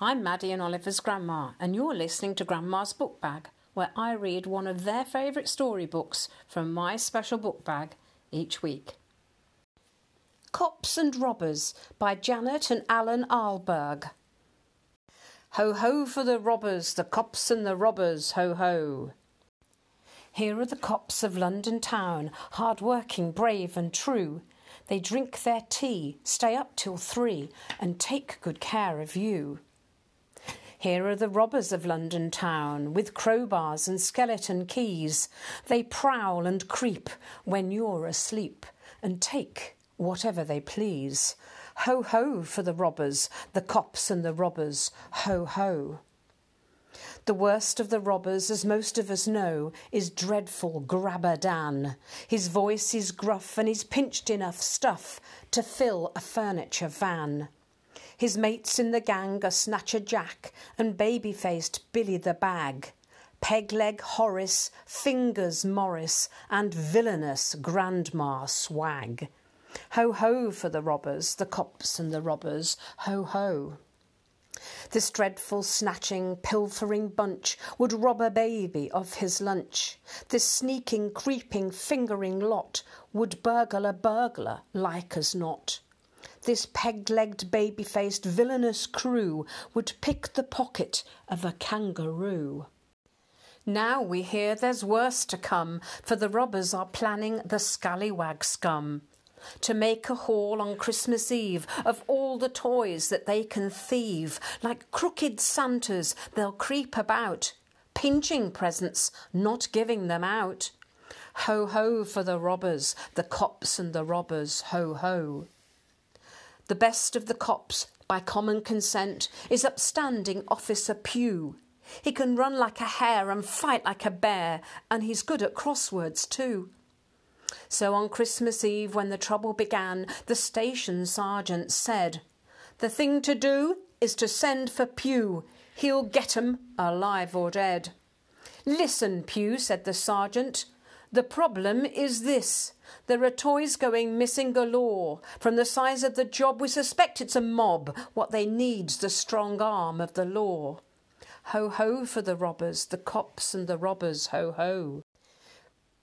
I'm Maddie and Oliver's grandma, and you're listening to Grandma's Book Bag, where I read one of their favourite storybooks from my special book bag each week. Cops and Robbers by Janet and Allan Ahlberg. Ho ho for the robbers, the cops and the robbers, ho ho. Here are the cops of London town, hard working, brave and true. They drink their tea, stay up till three, and take good care of you. Here are the robbers of London town, with crowbars and skeleton keys. They prowl and creep when you're asleep, and take whatever they please. Ho ho for the robbers, the cops and the robbers, ho ho. The worst of the robbers, as most of us know, is dreadful Grabber Dan. His voice is gruff and he's pinched enough stuff to fill a furniture van. His mates in the gang are Snatcher Jack and baby faced Billy the Bag, Pegleg Horace, Fingers Morris, and villainous Grandma Swag. Ho ho for the robbers, the cops and the robbers, ho ho. This dreadful, snatching, pilfering bunch would rob a baby of his lunch. This sneaking, creeping, fingering lot would burgle a burglar like as not. This peg legged, baby faced, villainous crew would pick the pocket of a kangaroo. Now we hear there's worse to come, for the robbers are planning the scallywag scum. To make a haul on Christmas Eve of all the toys that they can thieve, like crooked Santas, they'll creep about, pinching presents, not giving them out. Ho ho for the robbers, the cops and the robbers, ho ho. The best of the cops, by common consent, is upstanding Officer Pugh. He can run like a hare and fight like a bear, and he's good at crosswords too. So on Christmas Eve, when the trouble began, the station sergeant said, The thing to do is to send for Pugh. He'll get 'em, alive or dead. Listen, Pugh, said the sergeant. The problem is this. There are toys going missing galore. From the size of the job, we suspect it's a mob. What they need's the strong arm of the law. Ho ho for the robbers, the cops and the robbers, ho ho.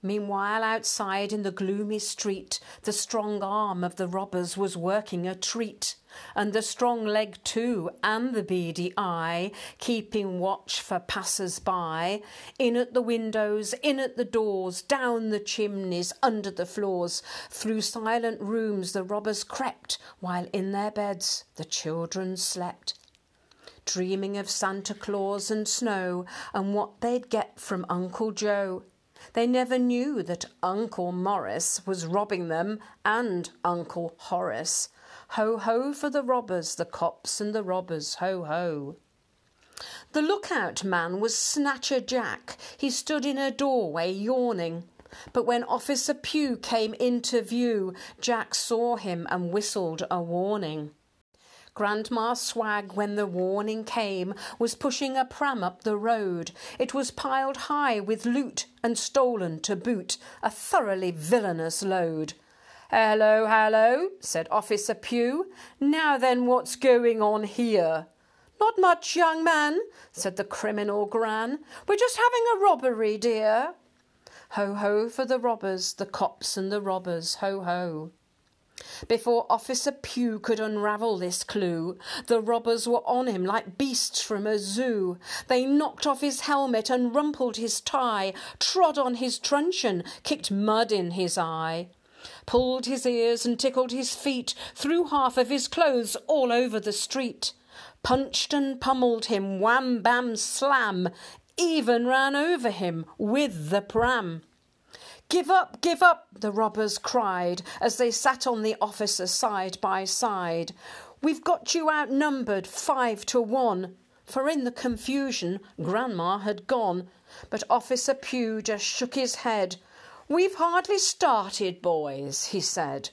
Meanwhile, outside in the gloomy street, the strong arm of the robbers was working a treat, and the strong leg too, and the beady eye, keeping watch for passers by. In at the windows, in at the doors, down the chimneys, under the floors, through silent rooms the robbers crept, while in their beds the children slept dreaming of Santa Claus and snow and what they'd get from Uncle Joe. They never knew that Uncle Morris was robbing them and Uncle Horace. Ho ho for the robbers, the cops and the robbers, ho ho. The lookout man was Snatcher Jack. He stood in a doorway yawning. But when Officer Pugh came into view, Jack saw him and whistled a warning. Grandma Swag, when the warning came, was pushing a pram up the road. It was piled high with loot and stolen to boot, a thoroughly villainous load. Hello, hello, said Officer Pugh. Now then, what's going on here? Not much, young man, said the criminal Gran. We're just having a robbery, dear. Ho ho for the robbers, the cops and the robbers, ho ho. Before Officer Pugh could unravel this clue, the robbers were on him like beasts from a zoo. They knocked off his helmet and rumpled his tie, trod on his truncheon, kicked mud in his eye pulled his ears and tickled his feet, threw half of his clothes all over the street, punched and pummelled him, wham bam slam, even ran over him with the pram. Give up, give up, the robbers cried as they sat on the officer side by side. We've got you outnumbered five to one. For in the confusion, Grandma had gone, but Officer Pugh just shook his head. We've hardly started, boys, he said.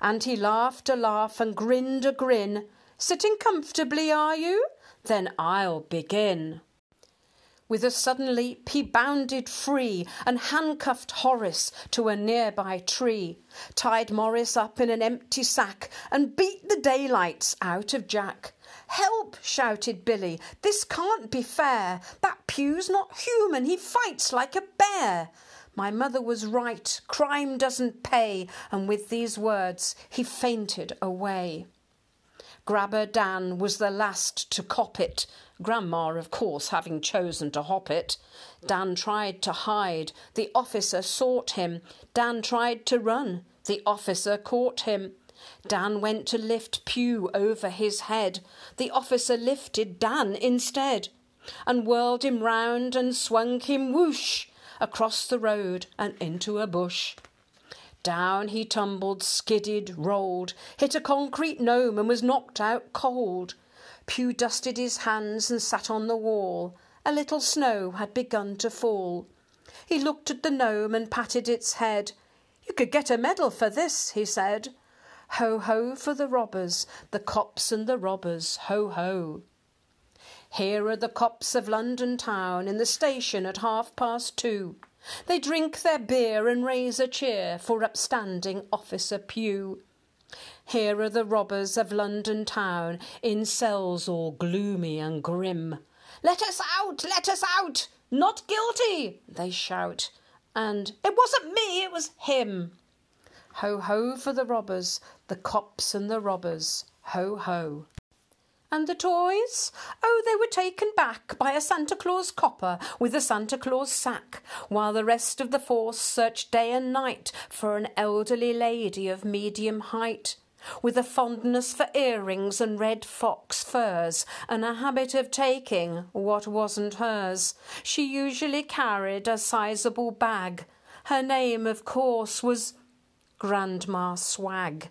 And he laughed a laugh and grinned a grin. Sitting comfortably, are you? Then I'll begin. With a sudden leap, he bounded free and handcuffed Horace to a nearby tree, tied Morris up in an empty sack, and beat the daylights out of Jack. Help! shouted Billy. This can't be fair. That Pugh's not human. He fights like a bear. My mother was right. Crime doesn't pay. And with these words, he fainted away. Grabber Dan was the last to cop it, Grandma, of course, having chosen to hop it. Dan tried to hide, the officer sought him. Dan tried to run, the officer caught him. Dan went to lift Pugh over his head. The officer lifted Dan instead, and whirled him round and swung him whoosh across the road and into a bush. Down he tumbled, skidded, rolled, hit a concrete gnome and was knocked out cold. Pugh dusted his hands and sat on the wall. A little snow had begun to fall. He looked at the gnome and patted its head. You could get a medal for this, he said. Ho ho for the robbers, the cops and the robbers, ho ho. Here are the cops of London town in the station at half past two. They drink their beer and raise a cheer for upstanding Officer Pugh. Here are the robbers of London town in cells all gloomy and grim. Let us out! Let us out! Not guilty! they shout. And it wasn't me, it was him. Ho ho for the robbers, the cops and the robbers. Ho ho. And the toys? Oh, they were taken back by a Santa Claus copper with a Santa Claus sack, while the rest of the force searched day and night for an elderly lady of medium height. With a fondness for earrings and red fox furs, and a habit of taking what wasn't hers, she usually carried a sizable bag. Her name, of course, was Grandma Swag.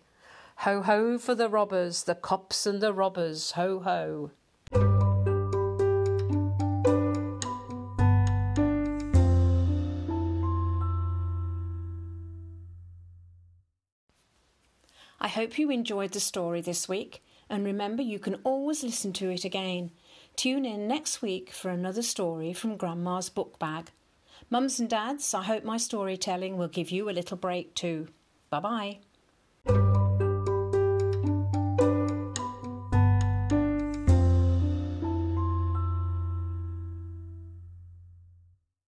Ho ho for the robbers, the cops and the robbers, ho ho. I hope you enjoyed the story this week, and remember you can always listen to it again. Tune in next week for another story from Grandma's book bag. Mums and dads, I hope my storytelling will give you a little break too. Bye bye.